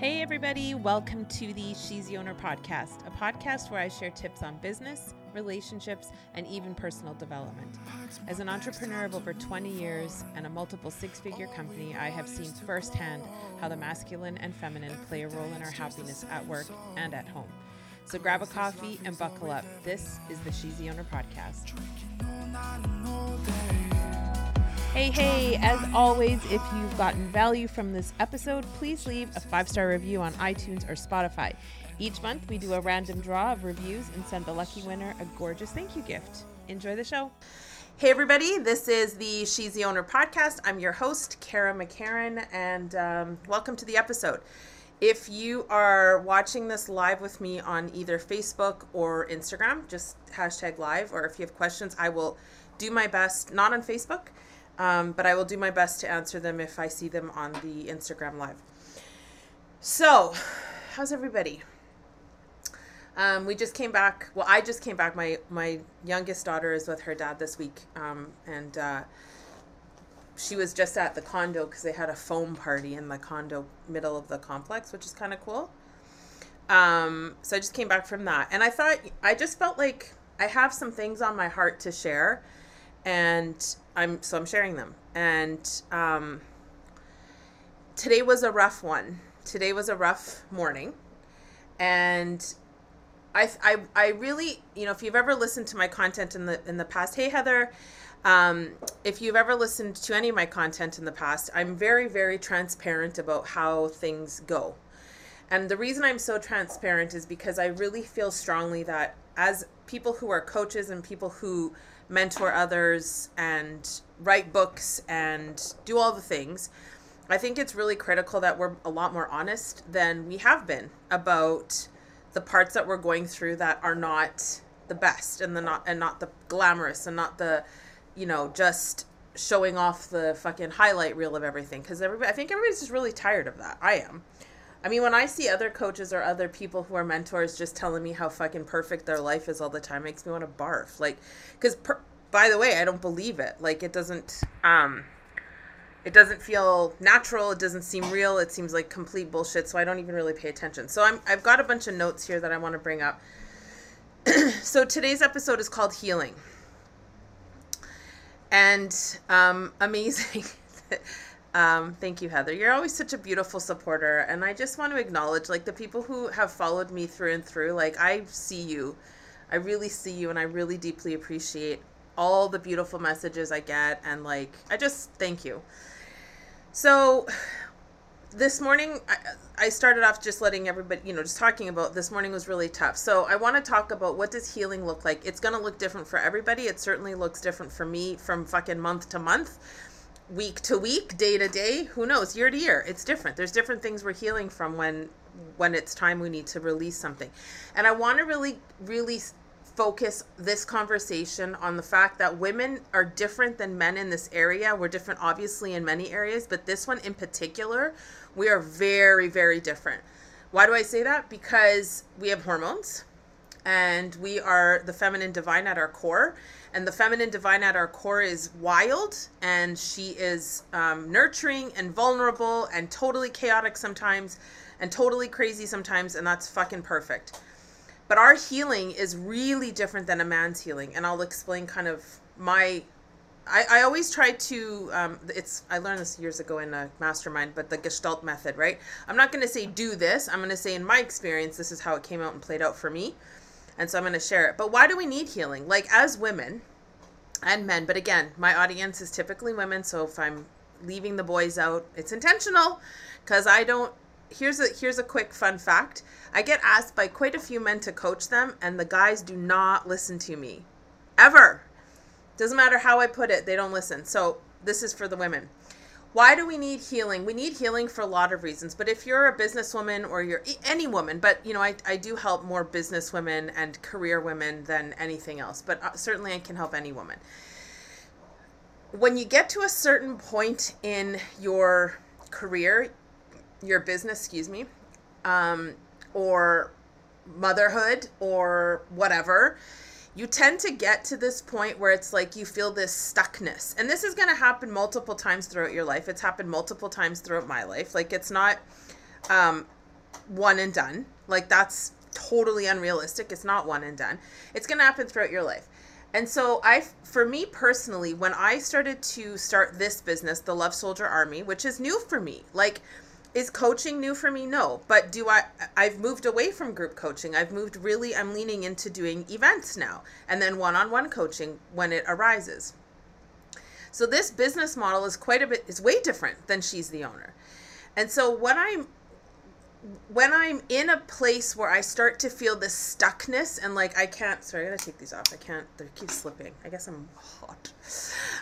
Hey, everybody, welcome to the She's the Owner podcast, a podcast where I share tips on business, relationships, and even personal development. As an entrepreneur of over 20 years and a multiple six figure company, I have seen firsthand how the masculine and feminine play a role in our happiness at work and at home. So grab a coffee and buckle up. This is the She's the Owner podcast. Hey, hey, as always, if you've gotten value from this episode, please leave a five star review on iTunes or Spotify. Each month, we do a random draw of reviews and send the lucky winner a gorgeous thank you gift. Enjoy the show. Hey, everybody, this is the She's the Owner podcast. I'm your host, Kara McCarran, and um, welcome to the episode. If you are watching this live with me on either Facebook or Instagram, just hashtag live, or if you have questions, I will do my best, not on Facebook um, but I will do my best to answer them if I see them on the Instagram live. So, how's everybody? Um, we just came back. Well, I just came back. My my youngest daughter is with her dad this week, um, and uh, she was just at the condo because they had a foam party in the condo middle of the complex, which is kind of cool. Um, so I just came back from that, and I thought I just felt like I have some things on my heart to share and I'm so I'm sharing them. And um, today was a rough one. Today was a rough morning, and I, I I really you know if you've ever listened to my content in the in the past, hey Heather. Um, if you've ever listened to any of my content in the past, I'm very, very transparent about how things go. And the reason I'm so transparent is because I really feel strongly that as people who are coaches and people who mentor others and write books and do all the things. I think it's really critical that we're a lot more honest than we have been about the parts that we're going through that are not the best and the not and not the glamorous and not the you know just showing off the fucking highlight reel of everything because everybody I think everybody's just really tired of that. I am. I mean, when I see other coaches or other people who are mentors just telling me how fucking perfect their life is all the time, makes me want to barf. Like, because per- by the way, I don't believe it. Like, it doesn't. Um, it doesn't feel natural. It doesn't seem real. It seems like complete bullshit. So I don't even really pay attention. So I'm I've got a bunch of notes here that I want to bring up. so today's episode is called healing, and um, amazing. Um, thank you, Heather. You're always such a beautiful supporter. And I just want to acknowledge, like, the people who have followed me through and through. Like, I see you. I really see you, and I really deeply appreciate all the beautiful messages I get. And, like, I just thank you. So, this morning, I, I started off just letting everybody, you know, just talking about this morning was really tough. So, I want to talk about what does healing look like? It's going to look different for everybody. It certainly looks different for me from fucking month to month week to week, day to day, who knows, year to year. It's different. There's different things we're healing from when when it's time we need to release something. And I want to really really focus this conversation on the fact that women are different than men in this area. We're different obviously in many areas, but this one in particular, we are very very different. Why do I say that? Because we have hormones and we are the feminine divine at our core and the feminine divine at our core is wild and she is um, nurturing and vulnerable and totally chaotic sometimes and totally crazy sometimes and that's fucking perfect but our healing is really different than a man's healing and i'll explain kind of my i, I always try to um, it's i learned this years ago in a mastermind but the gestalt method right i'm not going to say do this i'm going to say in my experience this is how it came out and played out for me and so I'm going to share it. But why do we need healing? Like as women and men, but again, my audience is typically women, so if I'm leaving the boys out, it's intentional cuz I don't here's a here's a quick fun fact. I get asked by quite a few men to coach them and the guys do not listen to me. Ever. Doesn't matter how I put it, they don't listen. So this is for the women why do we need healing we need healing for a lot of reasons but if you're a businesswoman or you're any woman but you know i, I do help more businesswomen and career women than anything else but uh, certainly i can help any woman when you get to a certain point in your career your business excuse me um, or motherhood or whatever you tend to get to this point where it's like you feel this stuckness. And this is going to happen multiple times throughout your life. It's happened multiple times throughout my life. Like it's not um one and done. Like that's totally unrealistic. It's not one and done. It's going to happen throughout your life. And so I for me personally when I started to start this business, the Love Soldier Army, which is new for me. Like is coaching new for me? No. But do I I've moved away from group coaching. I've moved really I'm leaning into doing events now and then one-on-one coaching when it arises. So this business model is quite a bit is way different than she's the owner. And so what I'm when I'm in a place where I start to feel this stuckness and like I can't, sorry, I gotta take these off. I can't, they keep slipping. I guess I'm hot.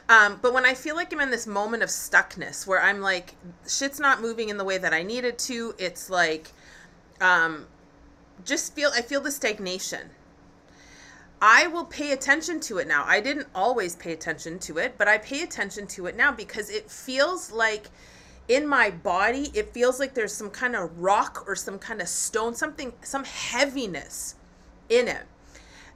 Um, but when I feel like I'm in this moment of stuckness where I'm like, shit's not moving in the way that I needed to, it's like, um, just feel, I feel the stagnation. I will pay attention to it now. I didn't always pay attention to it, but I pay attention to it now because it feels like, in my body, it feels like there's some kind of rock or some kind of stone, something, some heaviness in it.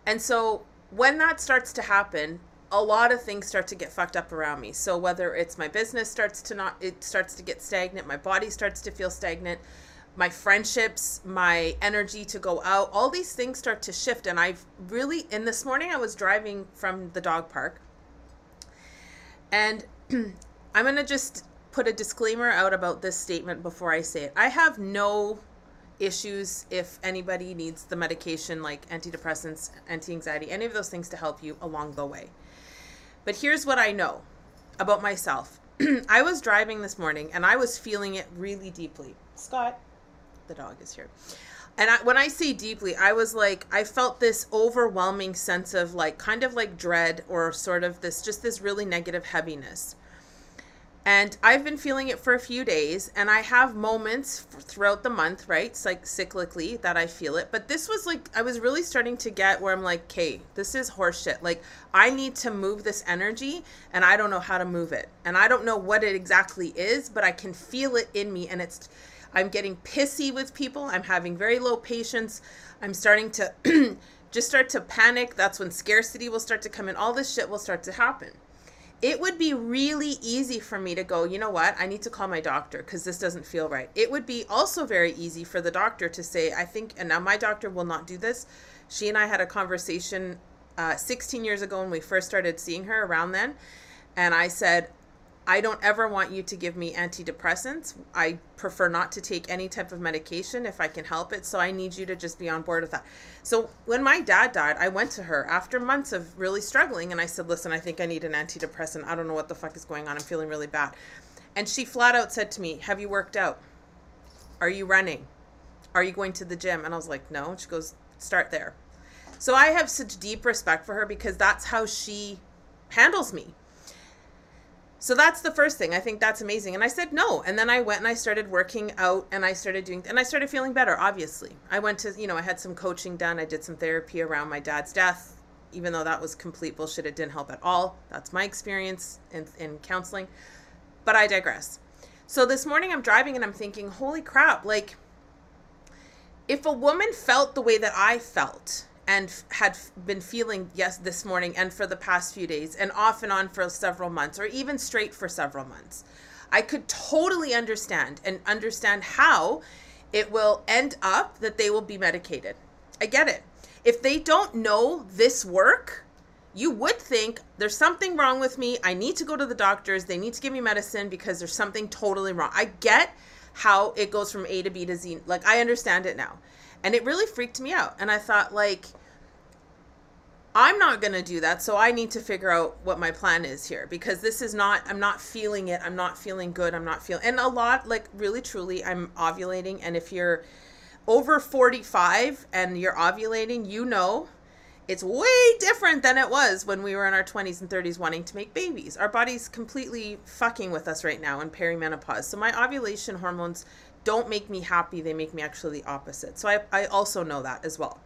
And so when that starts to happen, a lot of things start to get fucked up around me. So whether it's my business starts to not, it starts to get stagnant, my body starts to feel stagnant, my friendships, my energy to go out, all these things start to shift. And I've really, in this morning, I was driving from the dog park and I'm going to just put a disclaimer out about this statement before I say it. I have no issues if anybody needs the medication like antidepressants, anti anxiety, any of those things to help you along the way. But here's what I know about myself I was driving this morning and I was feeling it really deeply. Scott, the dog is here. And I, when I say deeply, I was like, I felt this overwhelming sense of like, kind of like dread or sort of this, just this really negative heaviness. And I've been feeling it for a few days, and I have moments throughout the month, right? It's like cyclically that I feel it. But this was like, I was really starting to get where I'm like, okay, this is horseshit. Like, I need to move this energy, and I don't know how to move it. And I don't know what it exactly is, but I can feel it in me. And it's, I'm getting pissy with people. I'm having very low patience. I'm starting to just start to panic. That's when scarcity will start to come in. All this shit will start to happen it would be really easy for me to go, you know what, I need to call my doctor because this doesn't feel right. It would be also very easy for the doctor to say, I think, and now my doctor will not do this. She and I had a conversation uh, 16 years ago when we first started seeing her around then. And I said, I don't ever want you to give me antidepressants. I prefer not to take any type of medication if I can help it. So I need you to just be on board with that. So when my dad died, I went to her after months of really struggling and I said, Listen, I think I need an antidepressant. I don't know what the fuck is going on. I'm feeling really bad. And she flat out said to me, Have you worked out? Are you running? Are you going to the gym? And I was like, No. And she goes, Start there. So I have such deep respect for her because that's how she handles me so that's the first thing. I think that's amazing. And I said no. And then I went and I started working out and I started doing, and I started feeling better, obviously. I went to, you know, I had some coaching done. I did some therapy around my dad's death, even though that was complete bullshit. It didn't help at all. That's my experience in, in counseling. But I digress. So this morning I'm driving and I'm thinking, holy crap, like, if a woman felt the way that I felt, and had been feeling yes this morning and for the past few days and off and on for several months or even straight for several months. I could totally understand and understand how it will end up that they will be medicated. I get it. If they don't know this work you would think there's something wrong with me. I need to go to the doctors. They need to give me medicine because there's something totally wrong. I get how it goes from a to b to z. Like i understand it now and it really freaked me out. And I thought, like, I'm not going to do that. So I need to figure out what my plan is here because this is not, I'm not feeling it. I'm not feeling good. I'm not feeling, and a lot, like, really, truly, I'm ovulating. And if you're over 45 and you're ovulating, you know it's way different than it was when we were in our 20s and 30s wanting to make babies. Our body's completely fucking with us right now in perimenopause. So my ovulation hormones don't make me happy, they make me actually the opposite. So I, I also know that as well.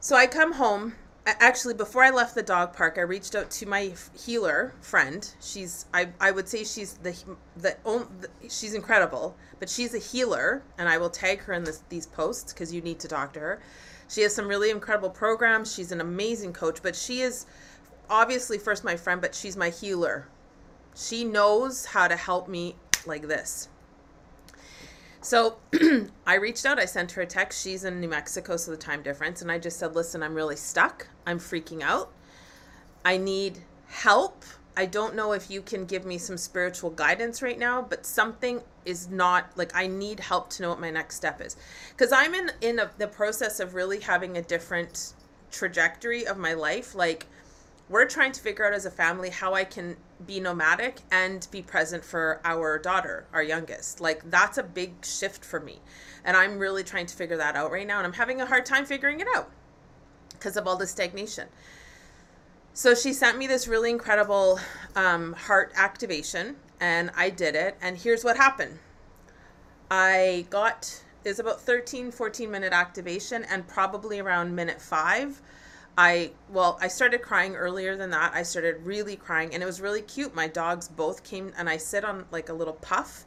So I come home. Actually, before I left the dog park, I reached out to my healer friend. She's I, I would say she's the the, only, she's incredible, but she's a healer, and I will tag her in this, these posts because you need to talk to her. She has some really incredible programs. She's an amazing coach, but she is obviously first my friend, but she's my healer. She knows how to help me like this. So I reached out. I sent her a text. She's in New Mexico, so the time difference. And I just said, listen, I'm really stuck. I'm freaking out. I need help. I don't know if you can give me some spiritual guidance right now, but something is not like I need help to know what my next step is. Because I'm in in a, the process of really having a different trajectory of my life. Like we're trying to figure out as a family how I can be nomadic and be present for our daughter, our youngest. Like that's a big shift for me. And I'm really trying to figure that out right now and I'm having a hard time figuring it out because of all the stagnation. So she sent me this really incredible um, heart activation and I did it and here's what happened. I got is about 13 14 minute activation and probably around minute 5 I well, I started crying earlier than that. I started really crying and it was really cute. My dogs both came and I sit on like a little puff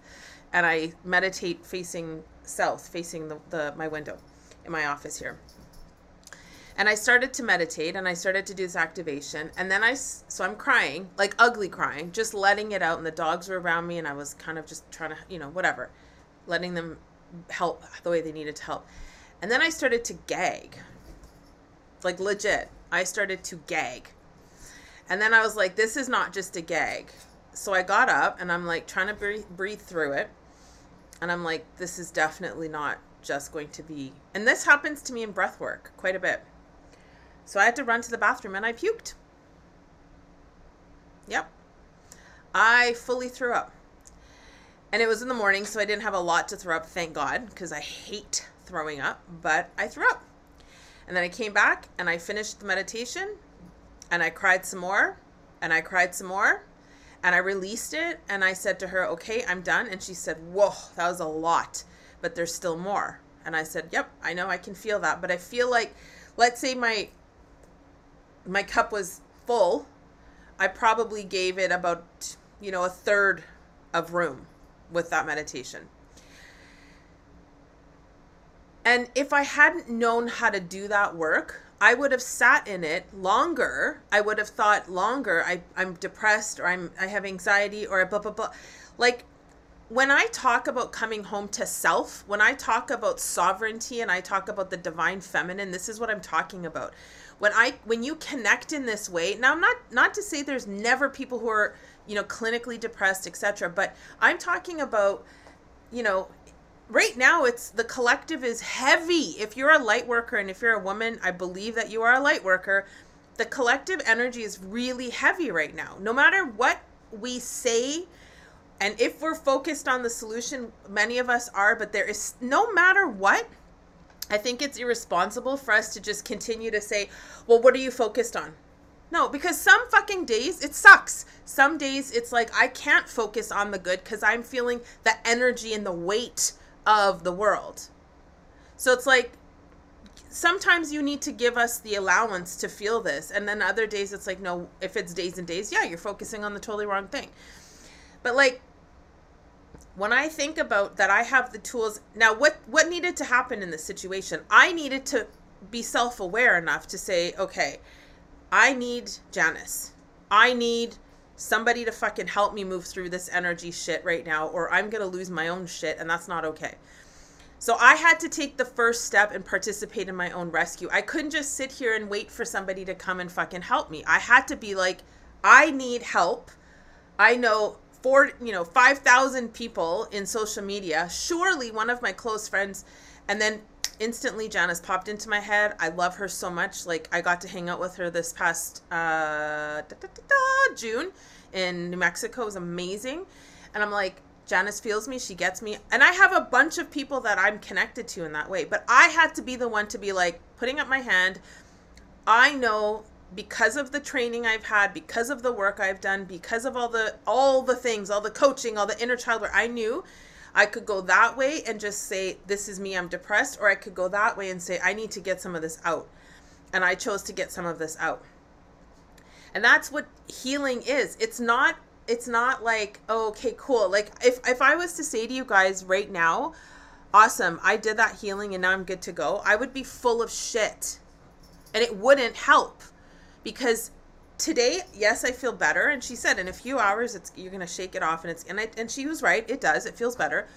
and I meditate facing south, facing the, the my window in my office here. And I started to meditate and I started to do this activation and then I so I'm crying, like ugly crying, just letting it out and the dogs were around me and I was kind of just trying to, you know, whatever, letting them help the way they needed to help. And then I started to gag like legit. I started to gag. And then I was like, this is not just a gag. So I got up and I'm like trying to breathe, breathe through it. And I'm like, this is definitely not just going to be. And this happens to me in breath work quite a bit. So I had to run to the bathroom and I puked. Yep. I fully threw up. And it was in the morning, so I didn't have a lot to throw up, thank God, because I hate throwing up, but I threw up. And then I came back and I finished the meditation and I cried some more and I cried some more and I released it and I said to her, "Okay, I'm done." And she said, "Whoa, that was a lot, but there's still more." And I said, "Yep, I know I can feel that, but I feel like let's say my my cup was full, I probably gave it about, you know, a third of room with that meditation. And if I hadn't known how to do that work, I would have sat in it longer. I would have thought longer. I, I'm depressed or I'm I have anxiety or blah blah blah. Like when I talk about coming home to self, when I talk about sovereignty and I talk about the divine feminine, this is what I'm talking about. When I when you connect in this way, now I'm not not to say there's never people who are, you know, clinically depressed, etc., but I'm talking about you know, right now it's the collective is heavy. If you're a light worker and if you're a woman i believe that you are a light worker the collective energy is really heavy right now. No matter what we say and if we're focused on the solution many of us are but there is no matter what i think it's irresponsible for us to just continue to say well what are you focused on? No, because some fucking days it sucks. Some days it's like I can't focus on the good because I'm feeling the energy and the weight of the world. So it's like sometimes you need to give us the allowance to feel this. And then other days it's like, no, if it's days and days, yeah, you're focusing on the totally wrong thing. But like when I think about that I have the tools now what what needed to happen in this situation? I needed to be self-aware enough to say, okay, I need Janice. I need somebody to fucking help me move through this energy shit right now, or I'm gonna lose my own shit, and that's not okay. So I had to take the first step and participate in my own rescue. I couldn't just sit here and wait for somebody to come and fucking help me. I had to be like, I need help. I know four, you know, 5,000 people in social media. Surely one of my close friends, and then instantly Janice popped into my head. I love her so much. Like I got to hang out with her this past uh, da, da, da, June in New Mexico. It was amazing. And I'm like, Janice feels me, she gets me. And I have a bunch of people that I'm connected to in that way. But I had to be the one to be like putting up my hand. I know because of the training I've had, because of the work I've done, because of all the all the things, all the coaching, all the inner child work, I knew I could go that way and just say, This is me, I'm depressed, or I could go that way and say, I need to get some of this out. And I chose to get some of this out. And that's what healing is. It's not it's not like, oh, okay, cool. Like if if I was to say to you guys right now, awesome, I did that healing and now I'm good to go, I would be full of shit. And it wouldn't help because today, yes, I feel better. And she said in a few hours, it's you're gonna shake it off, and it's and I and she was right. It does. It feels better.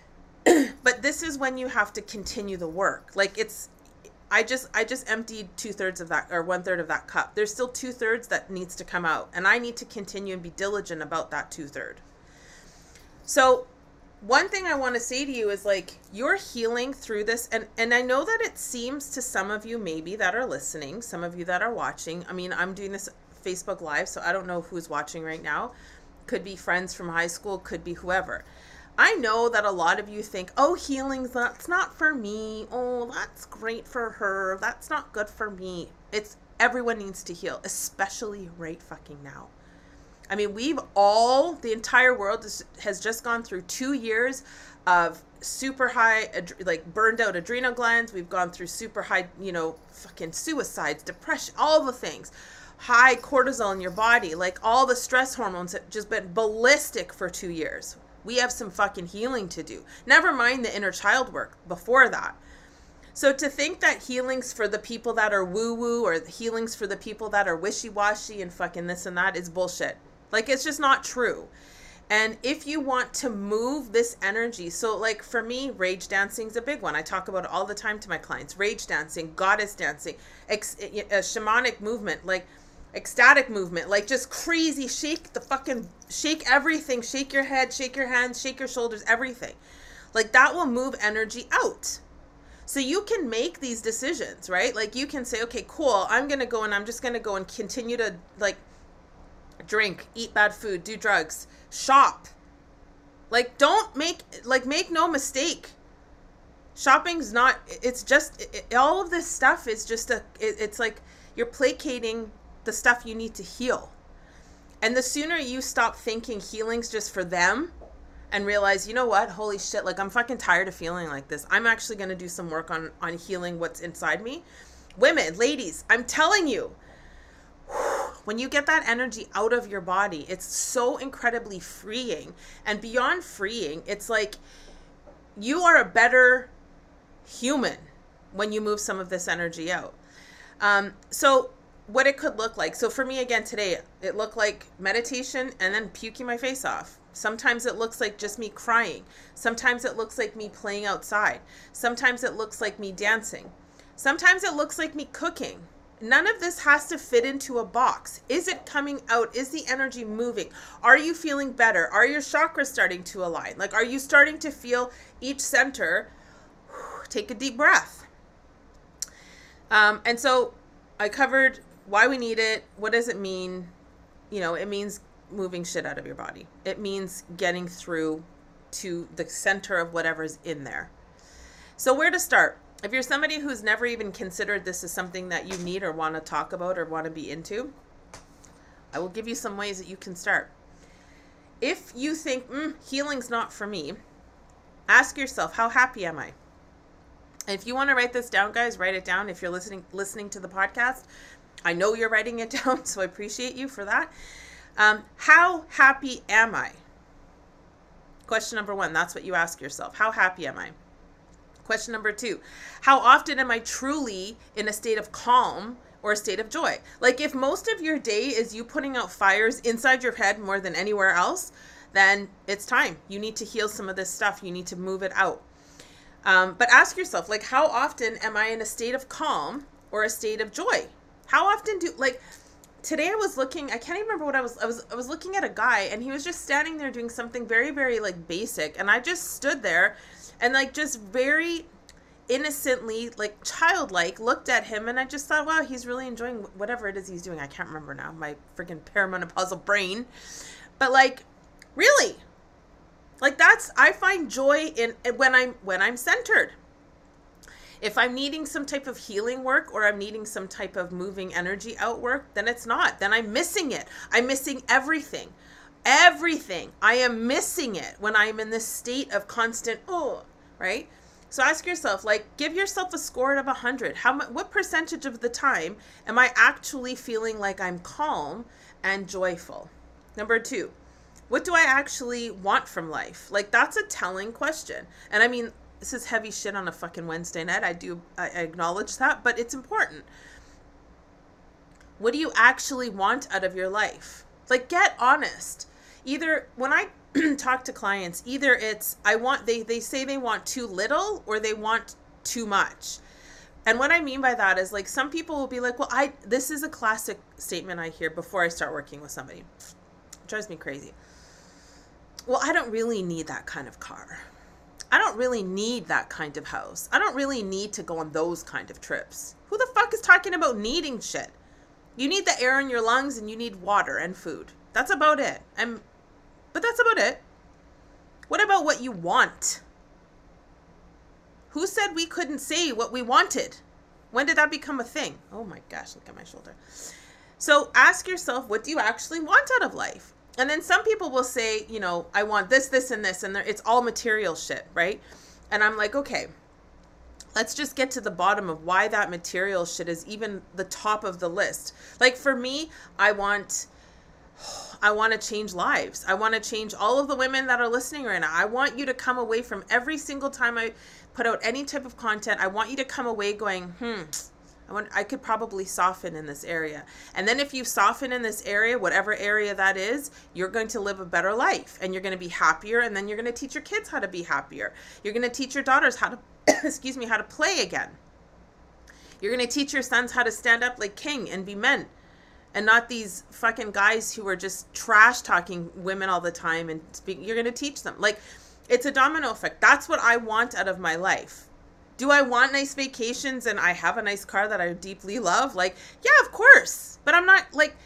but this is when you have to continue the work. Like it's I just I just emptied two thirds of that or one third of that cup. There's still two thirds that needs to come out, and I need to continue and be diligent about that two third. So, one thing I want to say to you is like you're healing through this, and and I know that it seems to some of you maybe that are listening, some of you that are watching. I mean, I'm doing this Facebook Live, so I don't know who's watching right now. Could be friends from high school, could be whoever I know that a lot of you think, oh, healing's that's not for me. Oh, that's great for her. That's not good for me. It's everyone needs to heal, especially right fucking now. I mean, we've all, the entire world is, has just gone through two years of super high, like burned out adrenal glands. We've gone through super high, you know, fucking suicides, depression, all the things. High cortisol in your body, like all the stress hormones have just been ballistic for two years we have some fucking healing to do. Never mind the inner child work before that. So to think that healings for the people that are woo woo or healings for the people that are wishy washy and fucking this and that is bullshit. Like it's just not true. And if you want to move this energy, so like for me, rage dancing is a big one. I talk about it all the time to my clients. Rage dancing, goddess dancing, ex- a shamanic movement, like ecstatic movement, like just crazy shake the fucking shake everything, shake your head, shake your hands, shake your shoulders, everything. Like that will move energy out. So you can make these decisions, right? Like you can say, okay, cool, I'm to go and I'm just to go and continue to like drink, eat bad food, do drugs, shop. Like don't make like make no mistake. Shopping's not it's just it, all of this stuff is just a it, it's like you're placating the stuff you need to heal. And the sooner you stop thinking healing's just for them and realize, you know what? Holy shit, like I'm fucking tired of feeling like this. I'm actually to do some work on on healing what's inside me. Women, ladies, I'm telling you, when you get that energy out of your body, it's so incredibly freeing. And beyond freeing, it's like you are a better human when you move some of this energy out. Um, so what it could look like. So for me again today, it looked like meditation and then puking my face off. Sometimes it looks like just me crying. Sometimes it looks like me playing outside. Sometimes it looks like me dancing. Sometimes it looks like me cooking. None of this has to fit into a box. Is it coming out? Is the energy moving? Are you feeling better? Are your chakras starting to align? Like, are you starting to feel each center? Take a deep breath. Um, and so I covered why we need it, what does it mean? You know, it means moving shit out of your body. It means getting through to the center of whatever's in there. So, where to start? If you're somebody who's never even considered this as something that you need or want to talk about or want to be into, I will give you some ways that you can start. If you think mm, healing's not for me, ask yourself, how happy am I? if you want to write this down, guys, write it down. If you're listening listening to the podcast, I know you're writing it down, so I appreciate you for that. Um, how happy am I? Question number one, that's what you ask yourself. How happy am I? Question number two, how often am I truly in a state of calm or a state of joy? Like, if most of your day is you putting out fires inside your head more than anywhere else, then it's time. You need to heal some of this stuff. You need to move it out. Um, but ask yourself, like, how often am I in a state of calm or a state of joy? How often do like today I was looking I can't even remember what I was I was I was looking at a guy and he was just standing there doing something very very like basic. And I just stood there and like just very innocently like childlike looked at him. And I just thought wow he's really enjoying whatever it is he's doing. I can't remember now. My freaking perimenopausal brain. But like really? Like that's I find joy in when I'm when I'm centered if I'm needing some type of healing work or I'm needing some type of moving energy out work, then it's not. Then I'm missing it. I'm missing everything. Everything. I am missing it when I'm in this state of constant, oh, right? So ask yourself, like, give yourself a score out of 100. How what percentage of the time am I actually feeling like I'm calm and joyful? Number two, what do I actually want from life? Like, that's a telling question. And I mean, this is heavy shit on a fucking Wednesday night. I do I acknowledge that, but it's important. What do you actually want out of your life? Like get honest. Either when I talk to clients, either it's I want they they say they want too little or they want too much. And what I mean by that is like some people will be like, "Well, I this is a classic statement I hear before I start working with somebody." It drives me crazy. Well, I don't really need that kind of car. I don't really need that kind of house. I don't really need to go on those kind of trips. Who the fuck is talking about needing shit? You need the air in your lungs and you need water and food. That's about it. And but that's about it. What about what you want? Who said we couldn't say what we wanted? When did that become a thing? Oh my gosh, look at my shoulder. So ask yourself, what do you actually want out of life? And then some people will say, you know, I want this, this, and this, and it's all material shit, right? And I'm like, okay, let's just get to the bottom of why that material shit is even the top of the list. Like for me, I want I want to change lives. I want to change all of the women that are listening right now. I want you to come away from every single time I put out any type of content, I want you to come away going, "Hmm, I want I could probably soften in this area. And then if you soften in this area, whatever area that is, you're going to live a better life and you're going to be happier and then you're going to teach your kids how to be happier. You're going to teach your daughters how to excuse me, how to play again. You're going to teach your sons how to stand up like king and be men and not these fucking guys who are just trash talking women all the time and speak you're going to teach them. Like it's a domino effect. That's what I want out of my life. Do I want nice vacations and I have a nice car that I deeply love? Like, yeah, of course. But I'm not like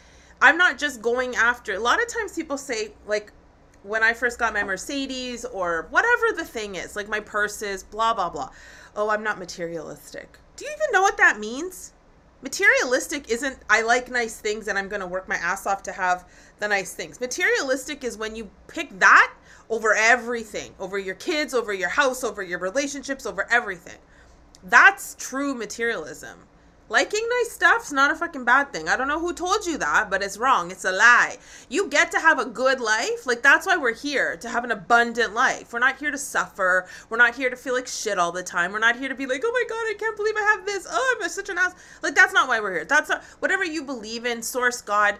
I'm not just going after. A lot of times people say like when I first got my Mercedes or whatever the thing is, like my purses, blah blah blah. Oh, I'm not materialistic. Do you even know what that means? Materialistic isn't I like nice things and I'm going to work my ass off to have the nice things. Materialistic is when you pick that over everything, over your kids, over your house, over your relationships, over everything. That's true materialism. Liking nice stuff's not a fucking bad thing. I don't know who told you that, but it's wrong. It's a lie. You get to have a good life. Like that's why we're here to have an abundant life. We're not here to suffer. We're not here to feel like shit all the time. We're not here to be like, "Oh my god, I can't believe I have this. Oh, I'm such an ass." Like that's not why we're here. That's not, whatever you believe in, source God,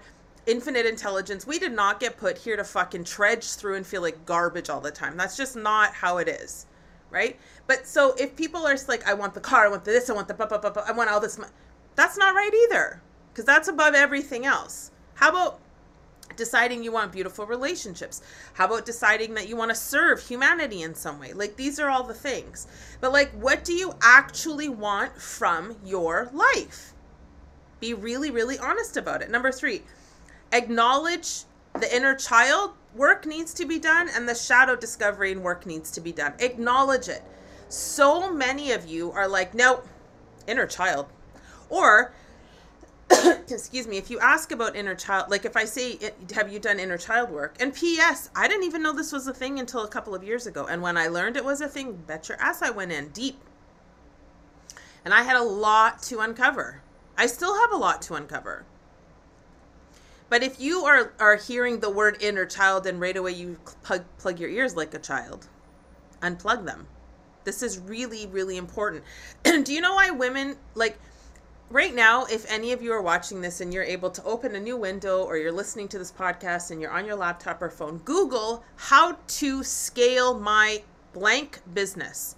infinite intelligence. We did not get put here to fucking trudge through and feel like garbage all the time. That's just not how it is right? But so if people are like, I want the car, I want this, I want the, blah, blah, blah, I want all this, that's not right either, because that's above everything else. How about deciding you want beautiful relationships? How about deciding that you want to serve humanity in some way? Like these are all the things. But like, what do you actually want from your life? Be really, really honest about it. Number three, acknowledge the inner child work needs to be done and the shadow discovery and work needs to be done. Acknowledge it. So many of you are like, no, inner child. Or, excuse me, if you ask about inner child, like if I say, have you done inner child work? And P.S., I didn't even know this was a thing until a couple of years ago. And when I learned it was a thing, bet your ass I went in deep. And I had a lot to uncover. I still have a lot to uncover. But if you are are hearing the word inner child and right away you plug, plug your ears like a child, unplug them. This is really really important. Do you know why women like right now if any of you are watching this and you're able to open a new window or you're listening to this podcast and you're on your laptop or phone, Google how to scale my blank business.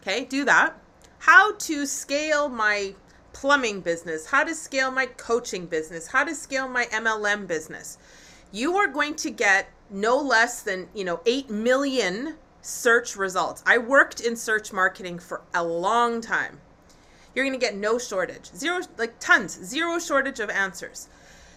Okay, do that. How to scale my plumbing business, how to scale my coaching business, how to scale my MLM business. You are going to get no less than, you know, 8 million search results. I worked in search marketing for a long time. You're going to get no shortage. Zero like tons, zero shortage of answers.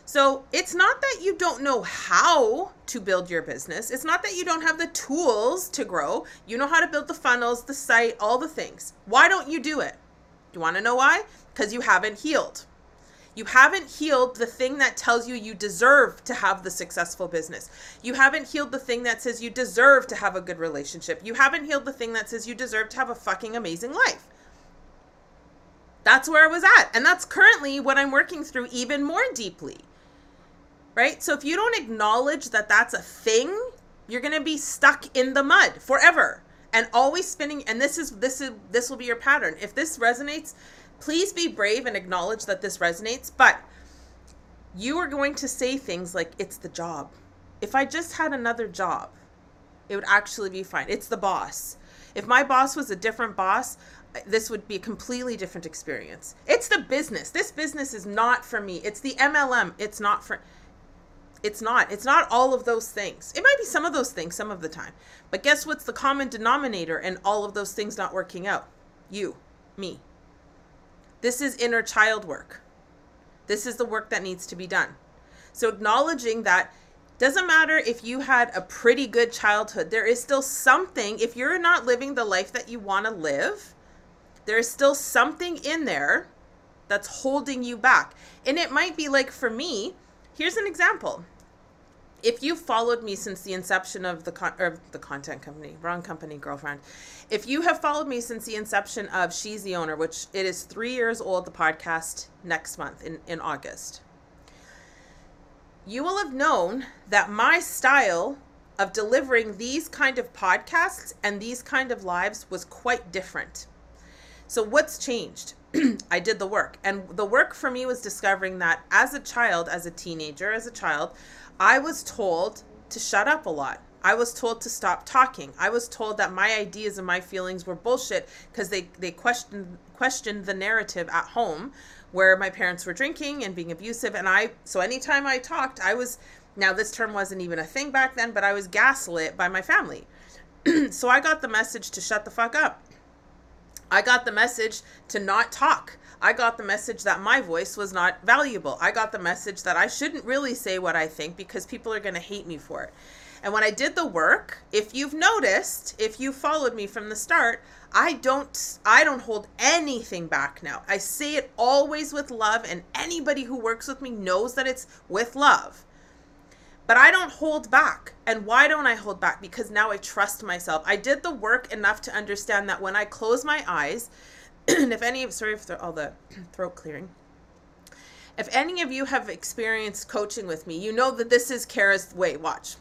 So, it's not that you don't know how to build your business. It's not that you don't have the tools to grow. You know how to build the funnels, the site, all the things. Why don't you do it? You want to know why? Because you haven't healed. You haven't healed the thing that tells you you deserve to have the successful business. You haven't healed the thing that says you deserve to have a good relationship. You haven't healed the thing that says you deserve to have a fucking amazing life. That's where I was at. And that's currently what I'm working through even more deeply. Right? So if you don't acknowledge that that's a thing, you're going to be stuck in the mud forever and always spinning and this is this is this will be your pattern. If this resonates, Please be brave and acknowledge that this resonates, but you are going to say things like, it's the job. if I just had another job, it would actually be fine. It's the boss. If my boss was a different boss, this would be a completely different experience. It's the business. This business is not for me. It's the MLM. It's not for it's not. It's not all of those things. It might be some of those things some of the time. But guess what's the common denominator in all of those things not working out? You, me. This is inner child work. This is the work that needs to be done. So acknowledging that doesn't matter if you had a pretty good childhood, there is still something, if you're not living the life that you want to live, there is still something in there that's holding you back. And it might be like for me, here's an example. If you followed me since the inception of the con- or the content company, wrong company, girlfriend. If you have followed me since the inception of She's the Owner, which it is three years old, the podcast next month in, in August, you will have known that my style of delivering these kind of podcasts and these kind of lives was quite different. So what's changed? I did the work. And the work for me was discovering that as a child, as a teenager, as a child, I was told to shut up a lot. I was told to stop talking. I was told that my ideas and my feelings were bullshit because they, they questioned questioned the narrative at home where my parents were drinking and being abusive. And I so anytime I talked, I was now this term wasn't even a thing back then, but I was gaslit by my family. so I got the message to shut the fuck up. I got the message to not talk. I got the message that my voice was not valuable. I got the message that I shouldn't really say what I think because people are going to hate me for it. And when I did the work, if you've noticed, if you followed me from the start, I don't I don't hold anything back now. I say it always with love and anybody who works with me knows that it's with love. But I don't hold back. And why don't I hold back? Because now I trust myself. I did the work enough to understand that when I close my eyes, and if any of sorry for all the throat clearing. If any of you have experienced coaching with me, you know that this is Kara's way. Watch.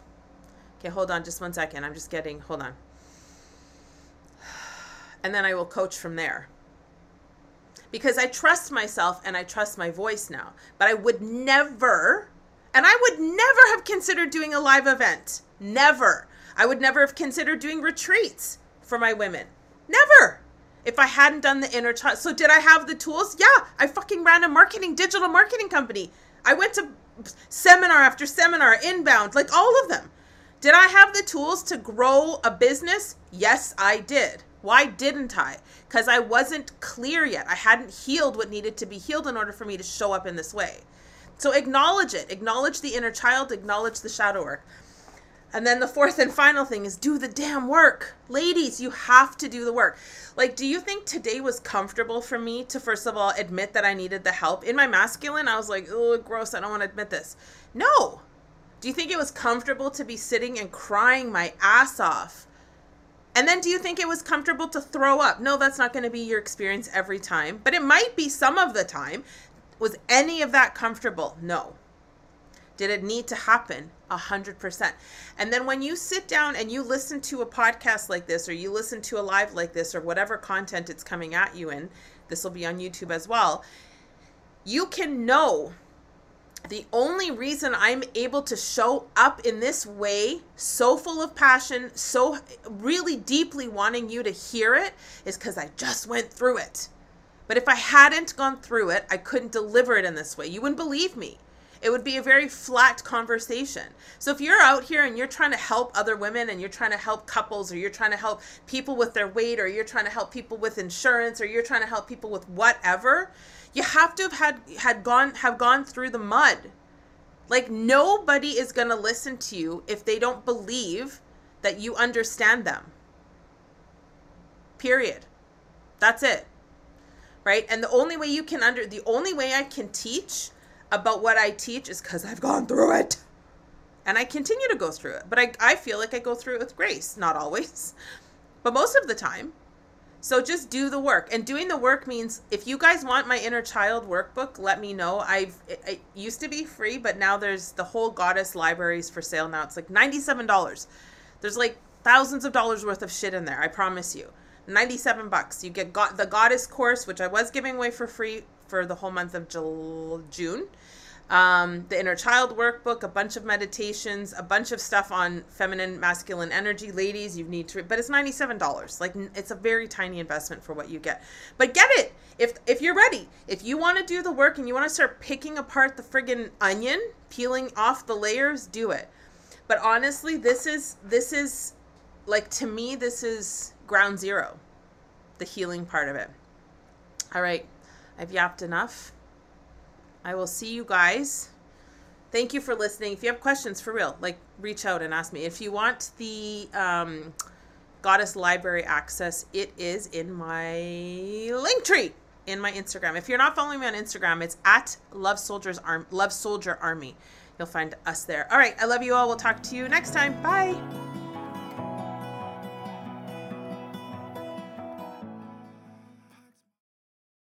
Okay, hold on just one second. I'm just getting, hold on. And then I will coach from there. Because I trust myself and I trust my voice now. But I would never and I would never have considered doing a live event. Never. I would never have considered doing retreats for my women. Never. If I hadn't done the inner child. So did I have the tools? Yeah. I fucking ran a marketing, digital marketing company. I went to seminar after seminar, inbound, like all of them. Did I have the tools to grow a business? Yes, I did. Why didn't I? Because I wasn't clear yet. I hadn't healed what needed to be healed in order for me to show up in this way. So acknowledge it. Acknowledge the inner child, acknowledge the shadow work. And then the fourth and final thing is do the damn work. Ladies, you have to do the work. Like, do you think today was comfortable for me to, first of all, admit that I needed the help? In my masculine, I was like, oh, gross, I don't want to admit this. No. Do you think it was comfortable to be sitting and crying my ass off? And then do you think it was comfortable to throw up? No, that's not going to be your experience every time, but it might be some of the time. Was any of that comfortable? No. Did it need to happen? A hundred percent. And then when you sit down and you listen to a podcast like this, or you listen to a live like this, or whatever content it's coming at you in, this will be on YouTube as well. You can know the only reason I'm able to show up in this way, so full of passion, so really deeply wanting you to hear it, is because I just went through it. But if I hadn't gone through it, I couldn't deliver it in this way. You wouldn't believe me. It would be a very flat conversation. So if you're out here and you're trying to help other women and you're trying to help couples or you're trying to help people with their weight or you're trying to help people with insurance or you're trying to help people with whatever, you have to have had had gone have gone through the mud. Like nobody is going to listen to you if they don't believe that you understand them. Period. That's it right? And the only way you can under the only way I can teach about what I teach is because I've gone through it. And I continue to go through it. But I, I feel like I go through it with grace. Not always, but most of the time. So just do the work. And doing the work means if you guys want my inner child workbook, let me know. I've it, it used to be free, but now there's the whole goddess libraries for sale now. It's like $97. There's like thousands of dollars worth of shit in there, I promise you. 97 bucks. You get got the goddess course, which I was giving away for free for the whole month of June. um, the inner child workbook, a bunch of meditations, a bunch of stuff on feminine, masculine energy. Ladies, you need to, but it's ninety-seven dollars. Like it's a very tiny investment for what you get. But get it if if you're ready. If you want to do the work and you want to start picking apart the friggin' onion, peeling off the layers, do it. But honestly, this is this is like to me, this is ground zero, the healing part of it. All right, I've yapped enough. I will see you guys. Thank you for listening. If you have questions for real, like reach out and ask me. If you want the um, Goddess Library access, it is in my Linktree in my Instagram. If you're not following me on Instagram, it's at Love Soldiers Arm Love Soldier Army. You'll find us there. All right, I love you all. We'll talk to you next time. Bye.